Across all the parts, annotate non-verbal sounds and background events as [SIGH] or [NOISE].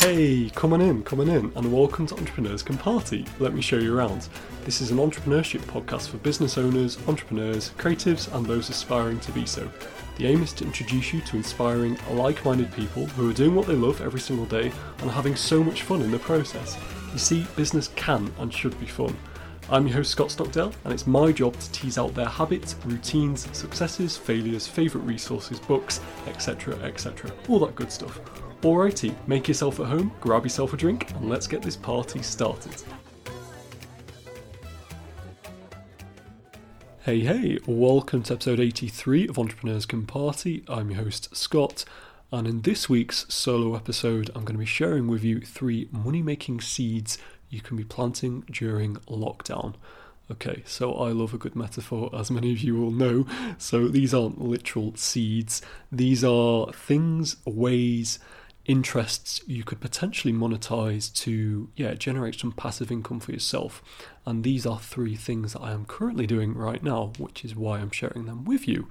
Hey, come on in, come on in, and welcome to Entrepreneurs Can Party. Let me show you around. This is an entrepreneurship podcast for business owners, entrepreneurs, creatives, and those aspiring to be so. The aim is to introduce you to inspiring, like minded people who are doing what they love every single day and having so much fun in the process. You see, business can and should be fun. I'm your host Scott Stockdale, and it's my job to tease out their habits, routines, successes, failures, favourite resources, books, etc. etc. All that good stuff. Alrighty, make yourself at home, grab yourself a drink, and let's get this party started. Hey, hey, welcome to episode 83 of Entrepreneurs Can Party. I'm your host, Scott, and in this week's solo episode, I'm going to be sharing with you three money making seeds you can be planting during lockdown. Okay, so I love a good metaphor, as many of you will know. So these aren't literal seeds, these are things, ways, interests you could potentially monetize to yeah generate some passive income for yourself. And these are three things that I am currently doing right now which is why I'm sharing them with you.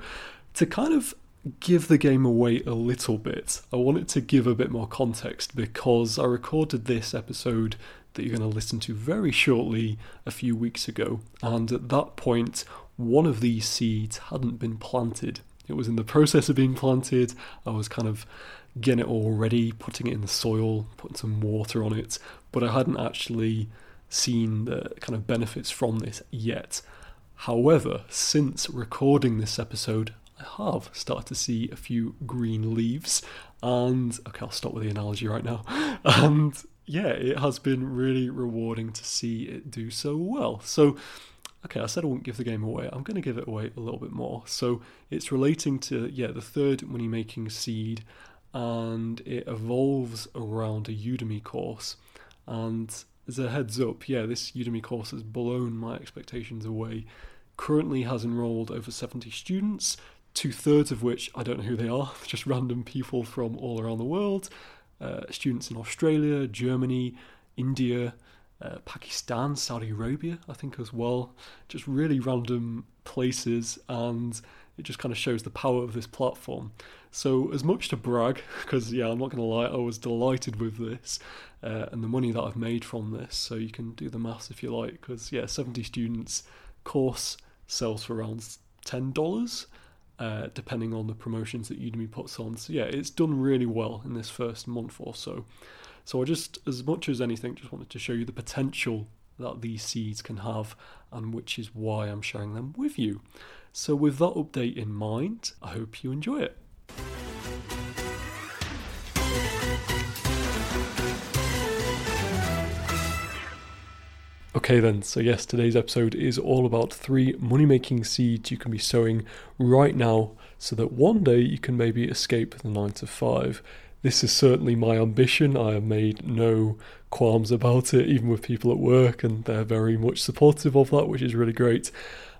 To kind of give the game away a little bit I wanted to give a bit more context because I recorded this episode that you're going to listen to very shortly a few weeks ago. And at that point one of these seeds hadn't been planted it was in the process of being planted I was kind of getting it all ready, putting it in the soil, putting some water on it, but I hadn't actually seen the kind of benefits from this yet. However, since recording this episode, I have started to see a few green leaves, and okay, I'll stop with the analogy right now. [LAUGHS] And yeah, it has been really rewarding to see it do so well. So, okay, I said I wouldn't give the game away. I'm going to give it away a little bit more. So, it's relating to, yeah, the third money making seed and it evolves around a Udemy course. And as a heads up, yeah, this Udemy course has blown my expectations away. Currently has enrolled over 70 students, two thirds of which I don't know who they are, [LAUGHS] just random people from all around the world. Uh, students in Australia, Germany, India, uh, Pakistan, Saudi Arabia, I think as well. Just really random places, and it just kind of shows the power of this platform. So, as much to brag, [LAUGHS] because yeah, I'm not going to lie, I was delighted with this uh, and the money that I've made from this. So, you can do the maths if you like, because yeah, 70 students, course sells for around $10. Uh, depending on the promotions that Udemy puts on. So yeah, it's done really well in this first month or so. So I just, as much as anything, just wanted to show you the potential that these seeds can have, and which is why I'm sharing them with you. So with that update in mind, I hope you enjoy it. Okay, then, so yes, today's episode is all about three money making seeds you can be sowing right now so that one day you can maybe escape the nine to five. This is certainly my ambition. I have made no qualms about it, even with people at work, and they're very much supportive of that, which is really great.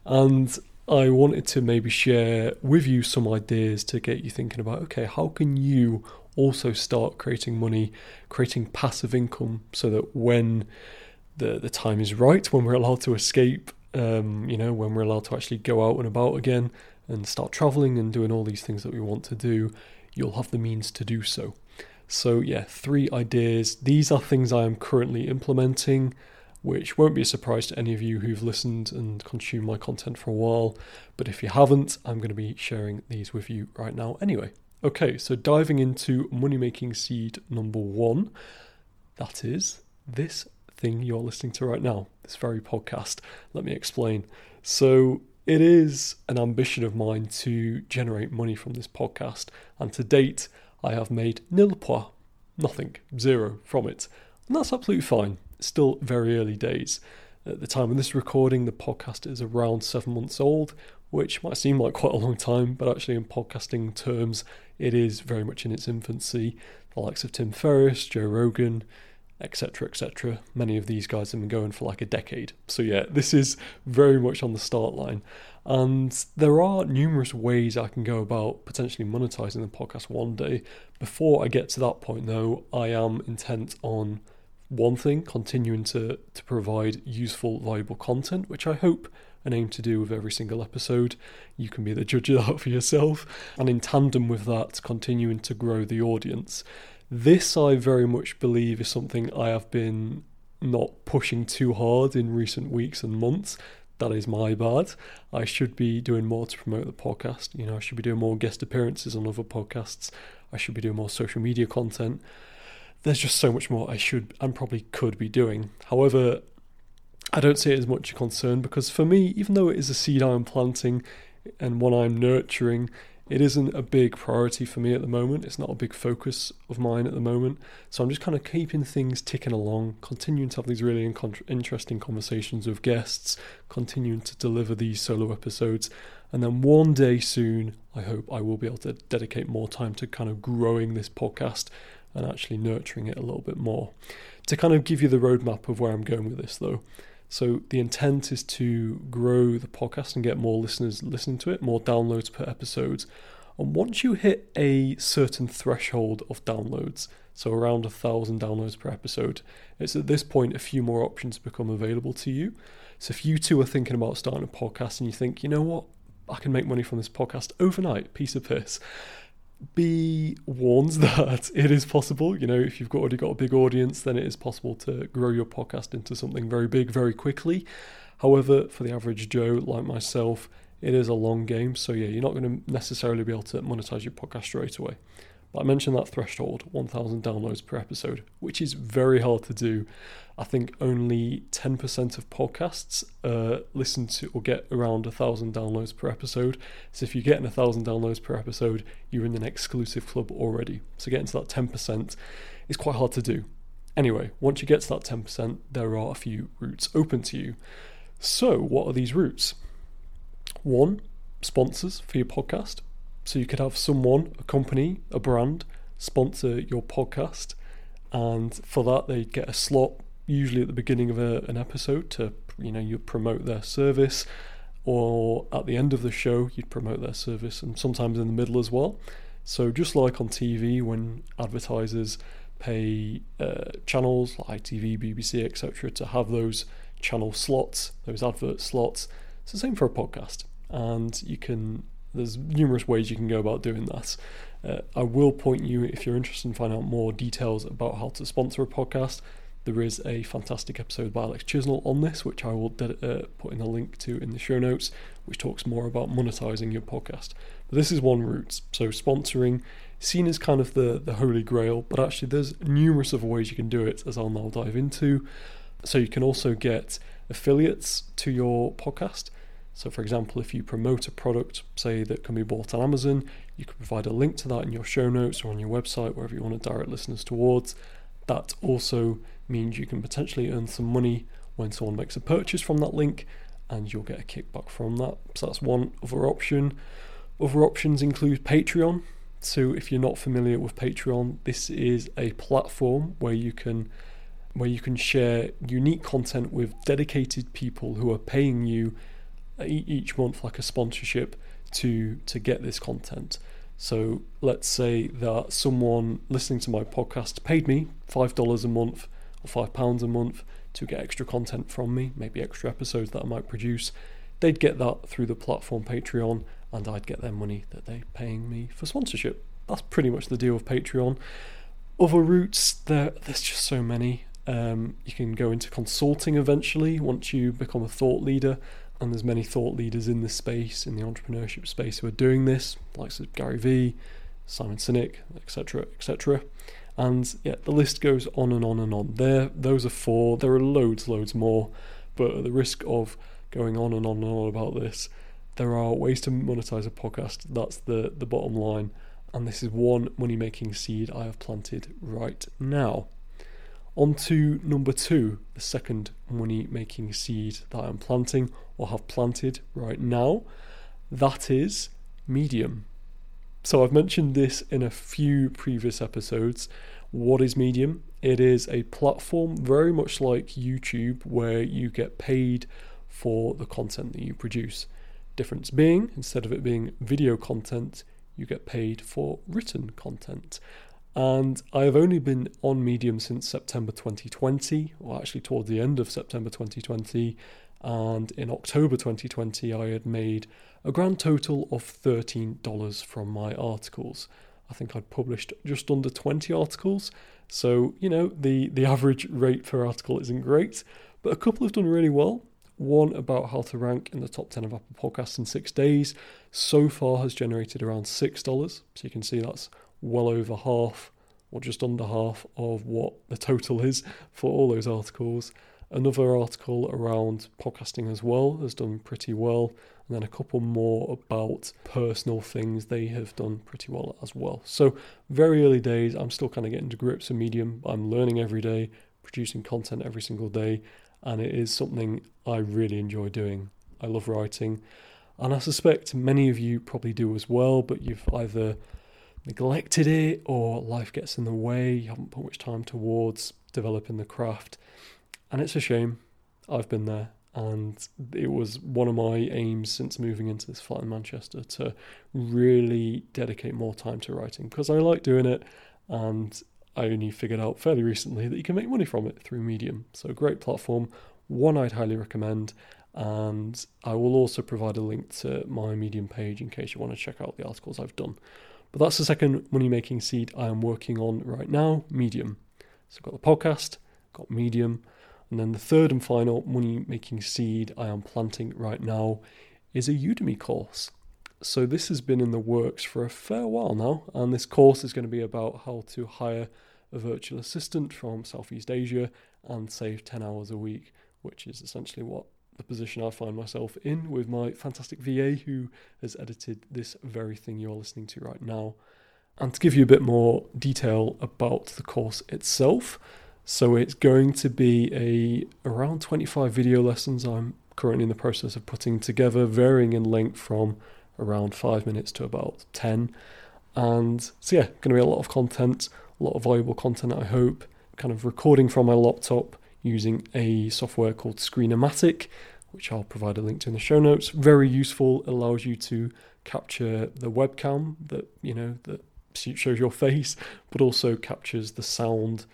And I wanted to maybe share with you some ideas to get you thinking about okay, how can you also start creating money, creating passive income so that when the, the time is right, when we're allowed to escape, um, you know, when we're allowed to actually go out and about again and start traveling and doing all these things that we want to do, you'll have the means to do so. So, yeah, three ideas. These are things I am currently implementing which won't be a surprise to any of you who've listened and consumed my content for a while. But if you haven't, I'm going to be sharing these with you right now anyway. Okay, so diving into money making seed number one, that is this thing you're listening to right now, this very podcast. Let me explain. So, it is an ambition of mine to generate money from this podcast, and to date, I have made nil point, nothing, zero from it. And that's absolutely fine still very early days. At the time of this recording, the podcast is around seven months old, which might seem like quite a long time, but actually, in podcasting terms, it is very much in its infancy. The likes of Tim Ferriss, Joe Rogan, etc., etc. Many of these guys have been going for like a decade. So, yeah, this is very much on the start line. And there are numerous ways I can go about potentially monetizing the podcast one day. Before I get to that point, though, I am intent on one thing, continuing to, to provide useful, valuable content, which I hope and aim to do with every single episode. You can be the judge of that for yourself. And in tandem with that, continuing to grow the audience. This, I very much believe, is something I have been not pushing too hard in recent weeks and months. That is my bad. I should be doing more to promote the podcast. You know, I should be doing more guest appearances on other podcasts. I should be doing more social media content. There's just so much more I should and probably could be doing. However, I don't see it as much a concern because for me, even though it is a seed I'm planting and one I'm nurturing, it isn't a big priority for me at the moment. It's not a big focus of mine at the moment. So I'm just kind of keeping things ticking along, continuing to have these really interesting conversations with guests, continuing to deliver these solo episodes. And then one day soon, I hope I will be able to dedicate more time to kind of growing this podcast and actually nurturing it a little bit more. To kind of give you the roadmap of where I'm going with this, though. So the intent is to grow the podcast and get more listeners listening to it, more downloads per episode. And once you hit a certain threshold of downloads, so around a thousand downloads per episode, it's at this point a few more options become available to you. So if you too are thinking about starting a podcast and you think, you know what, I can make money from this podcast overnight, piece of piss be warned [LAUGHS] that it is possible. You know, if you've already got a big audience, then it is possible to grow your podcast into something very big very quickly. However, for the average Joe like myself, it is a long game. So, yeah, you're not going to necessarily be able to monetize your podcast straight away. I mentioned that threshold, 1,000 downloads per episode, which is very hard to do. I think only 10% of podcasts uh, listen to or get around 1,000 downloads per episode. So if you're getting 1,000 downloads per episode, you're in an exclusive club already. So getting to that 10% is quite hard to do. Anyway, once you get to that 10%, there are a few routes open to you. So, what are these routes? One, sponsors for your podcast. So you could have someone, a company, a brand, sponsor your podcast, and for that they get a slot usually at the beginning of a, an episode to you know you promote their service, or at the end of the show you'd promote their service, and sometimes in the middle as well. So just like on TV when advertisers pay uh, channels like ITV, BBC, etc., to have those channel slots, those advert slots. It's the same for a podcast, and you can there's numerous ways you can go about doing that. Uh, I will point you, if you're interested in finding out more details about how to sponsor a podcast, there is a fantastic episode by Alex Chisnell on this, which I will uh, put in a link to in the show notes, which talks more about monetizing your podcast. But this is one route. So sponsoring, seen as kind of the, the holy grail, but actually there's numerous other ways you can do it, as I'll now dive into. So you can also get affiliates to your podcast. So, for example, if you promote a product, say that can be bought on Amazon, you can provide a link to that in your show notes or on your website, wherever you want to direct listeners towards. That also means you can potentially earn some money when someone makes a purchase from that link and you'll get a kickback from that. So, that's one other option. Other options include Patreon. So, if you're not familiar with Patreon, this is a platform where you can where you can share unique content with dedicated people who are paying you each month like a sponsorship to to get this content. So let's say that someone listening to my podcast paid me five dollars a month or five pounds a month to get extra content from me, maybe extra episodes that I might produce. They'd get that through the platform Patreon, and I'd get their money that they're paying me for sponsorship. That's pretty much the deal with Patreon. Other routes, there there's just so many. Um, you can go into consulting eventually once you become a thought leader and there's many thought leaders in this space, in the entrepreneurship space, who are doing this, like Gary Vee, Simon Sinek, etc., etc. And yeah, the list goes on and on and on. There, those are four. There are loads, loads more. But at the risk of going on and on and on about this, there are ways to monetize a podcast. That's the the bottom line. And this is one money making seed I have planted right now. On to number two, the second money making seed that I'm planting or have planted right now. That is Medium. So I've mentioned this in a few previous episodes. What is Medium? It is a platform very much like YouTube where you get paid for the content that you produce. Difference being, instead of it being video content, you get paid for written content. And I have only been on Medium since September 2020, or actually towards the end of September 2020. And in October 2020, I had made a grand total of $13 from my articles. I think I'd published just under 20 articles. So, you know, the, the average rate per article isn't great, but a couple have done really well. One about how to rank in the top 10 of Apple Podcasts in six days so far has generated around $6. So you can see that's well over half or just under half of what the total is for all those articles. Another article around podcasting as well has done pretty well, and then a couple more about personal things they have done pretty well as well. So, very early days, I'm still kind of getting to grips with Medium. I'm learning every day, producing content every single day, and it is something I really enjoy doing. I love writing, and I suspect many of you probably do as well, but you've either neglected it or life gets in the way, you haven't put much time towards developing the craft and it's a shame. I've been there, and it was one of my aims since moving into this flat in Manchester to really dedicate more time to writing because I like doing it, and I only figured out fairly recently that you can make money from it through Medium. So, great platform, one I'd highly recommend. And I will also provide a link to my Medium page in case you want to check out the articles I've done. But that's the second money making seed I am working on right now Medium. So, I've got the podcast, got Medium, and then the third and final money making seed I am planting right now is a Udemy course. So this has been in the works for a fair while now, and this course is going to be about how to hire a virtual assistant from Southeast Asia and save 10 hours a week, which is essentially what the position I find myself in with my fantastic VA who has edited this very thing you're listening to right now. And to give you a bit more detail about the course itself, so it's going to be a around 25 video lessons I'm currently in the process of putting together, varying in length from around 5 minutes to about 10. And so yeah, going to be a lot of content, a lot of valuable content I hope, kind of recording from my laptop using a software called Screenamatic, which I'll provide a link to in the show notes. Very useful, allows you to capture the webcam that, you know, that shows your face, but also captures the sound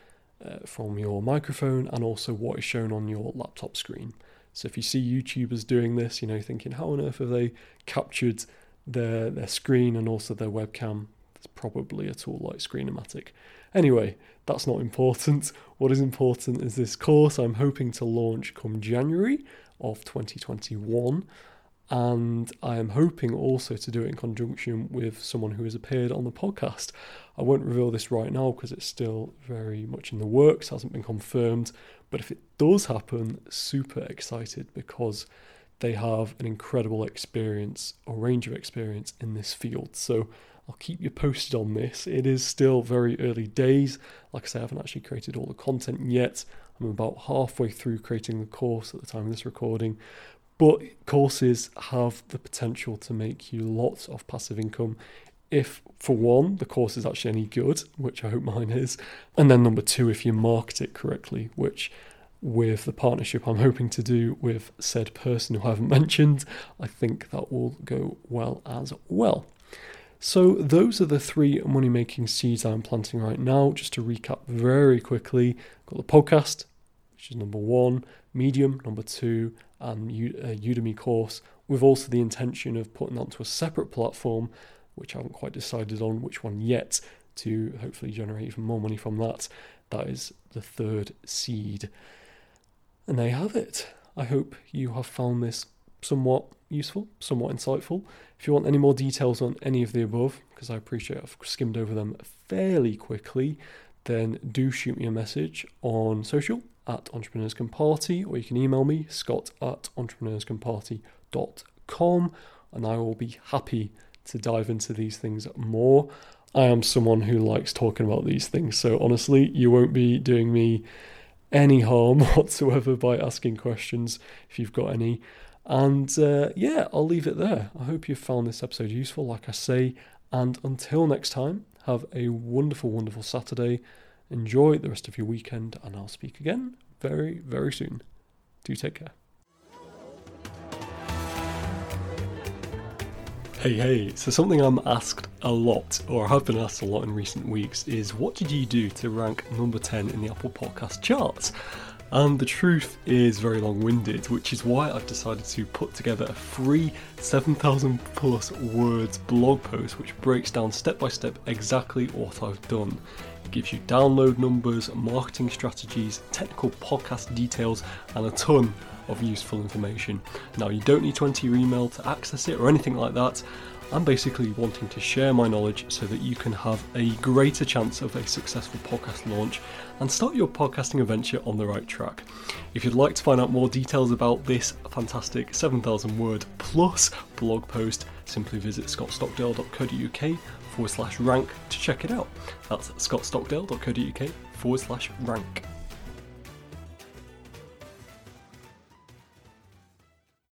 uh, from your microphone and also what is shown on your laptop screen. So if you see YouTubers doing this, you know, thinking, how on earth have they captured their their screen and also their webcam? It's probably a tool like Screenamatic. Anyway, that's not important. What is important is this course I'm hoping to launch come January of 2021 and I am hoping also to do it in conjunction with someone who has appeared on the podcast. I won't reveal this right now because it's still very much in the works, hasn't been confirmed. But if it does happen, super excited because they have an incredible experience or range of experience in this field. So I'll keep you posted on this. It is still very early days. Like I say, I haven't actually created all the content yet. I'm about halfway through creating the course at the time of this recording, but courses have the potential to make you lots of passive income if, for one, the course is actually any good, which I hope mine is, and then number two, if you market it correctly, which with the partnership I'm hoping to do with said person who I haven't [LAUGHS] mentioned, I think that will go well as well. So, those are the three money making seeds I'm planting right now. Just to recap very quickly, got the podcast, which is number one, Medium, number two, and a uh, Udemy course, with also the intention of putting onto a separate platform, which I haven't quite decided on which one yet, to hopefully generate even more money from that. That is the third seed. And there you have it. I hope you have found this somewhat useful, somewhat insightful. If you want any more details on any of the above, because I appreciate I've skimmed over them fairly quickly, then do shoot me a message on social at Entrepreneurs Can Party, or you can email me, scott at entrepreneurscanparty.com, and I will be happy to dive into these things more. I am someone who likes talking about these things, so honestly, you won't be doing me any harm [LAUGHS] whatsoever by asking questions if you've got any. And uh, yeah, I'll leave it there. I hope you found this episode useful, like I say. And until next time, have a wonderful, wonderful Saturday. Enjoy the rest of your weekend, and I'll speak again very, very soon. Do take care. Hey, hey, so something I'm asked a lot, or have been asked a lot in recent weeks, is what did you do to rank number 10 in the Apple Podcast charts? And the truth is very long winded, which is why I've decided to put together a free 7,000 plus words blog post which breaks down step by step exactly what I've done. It gives you download numbers, marketing strategies, technical podcast details, and a ton of useful information. Now, you don't need to enter your email to access it or anything like that. I'm basically wanting to share my knowledge so that you can have a greater chance of a successful podcast launch and start your podcasting adventure on the right track. If you'd like to find out more details about this fantastic 7,000 word plus blog post, simply visit scottstockdale.co.uk forward slash rank to check it out. That's scottstockdale.co.uk forward slash rank.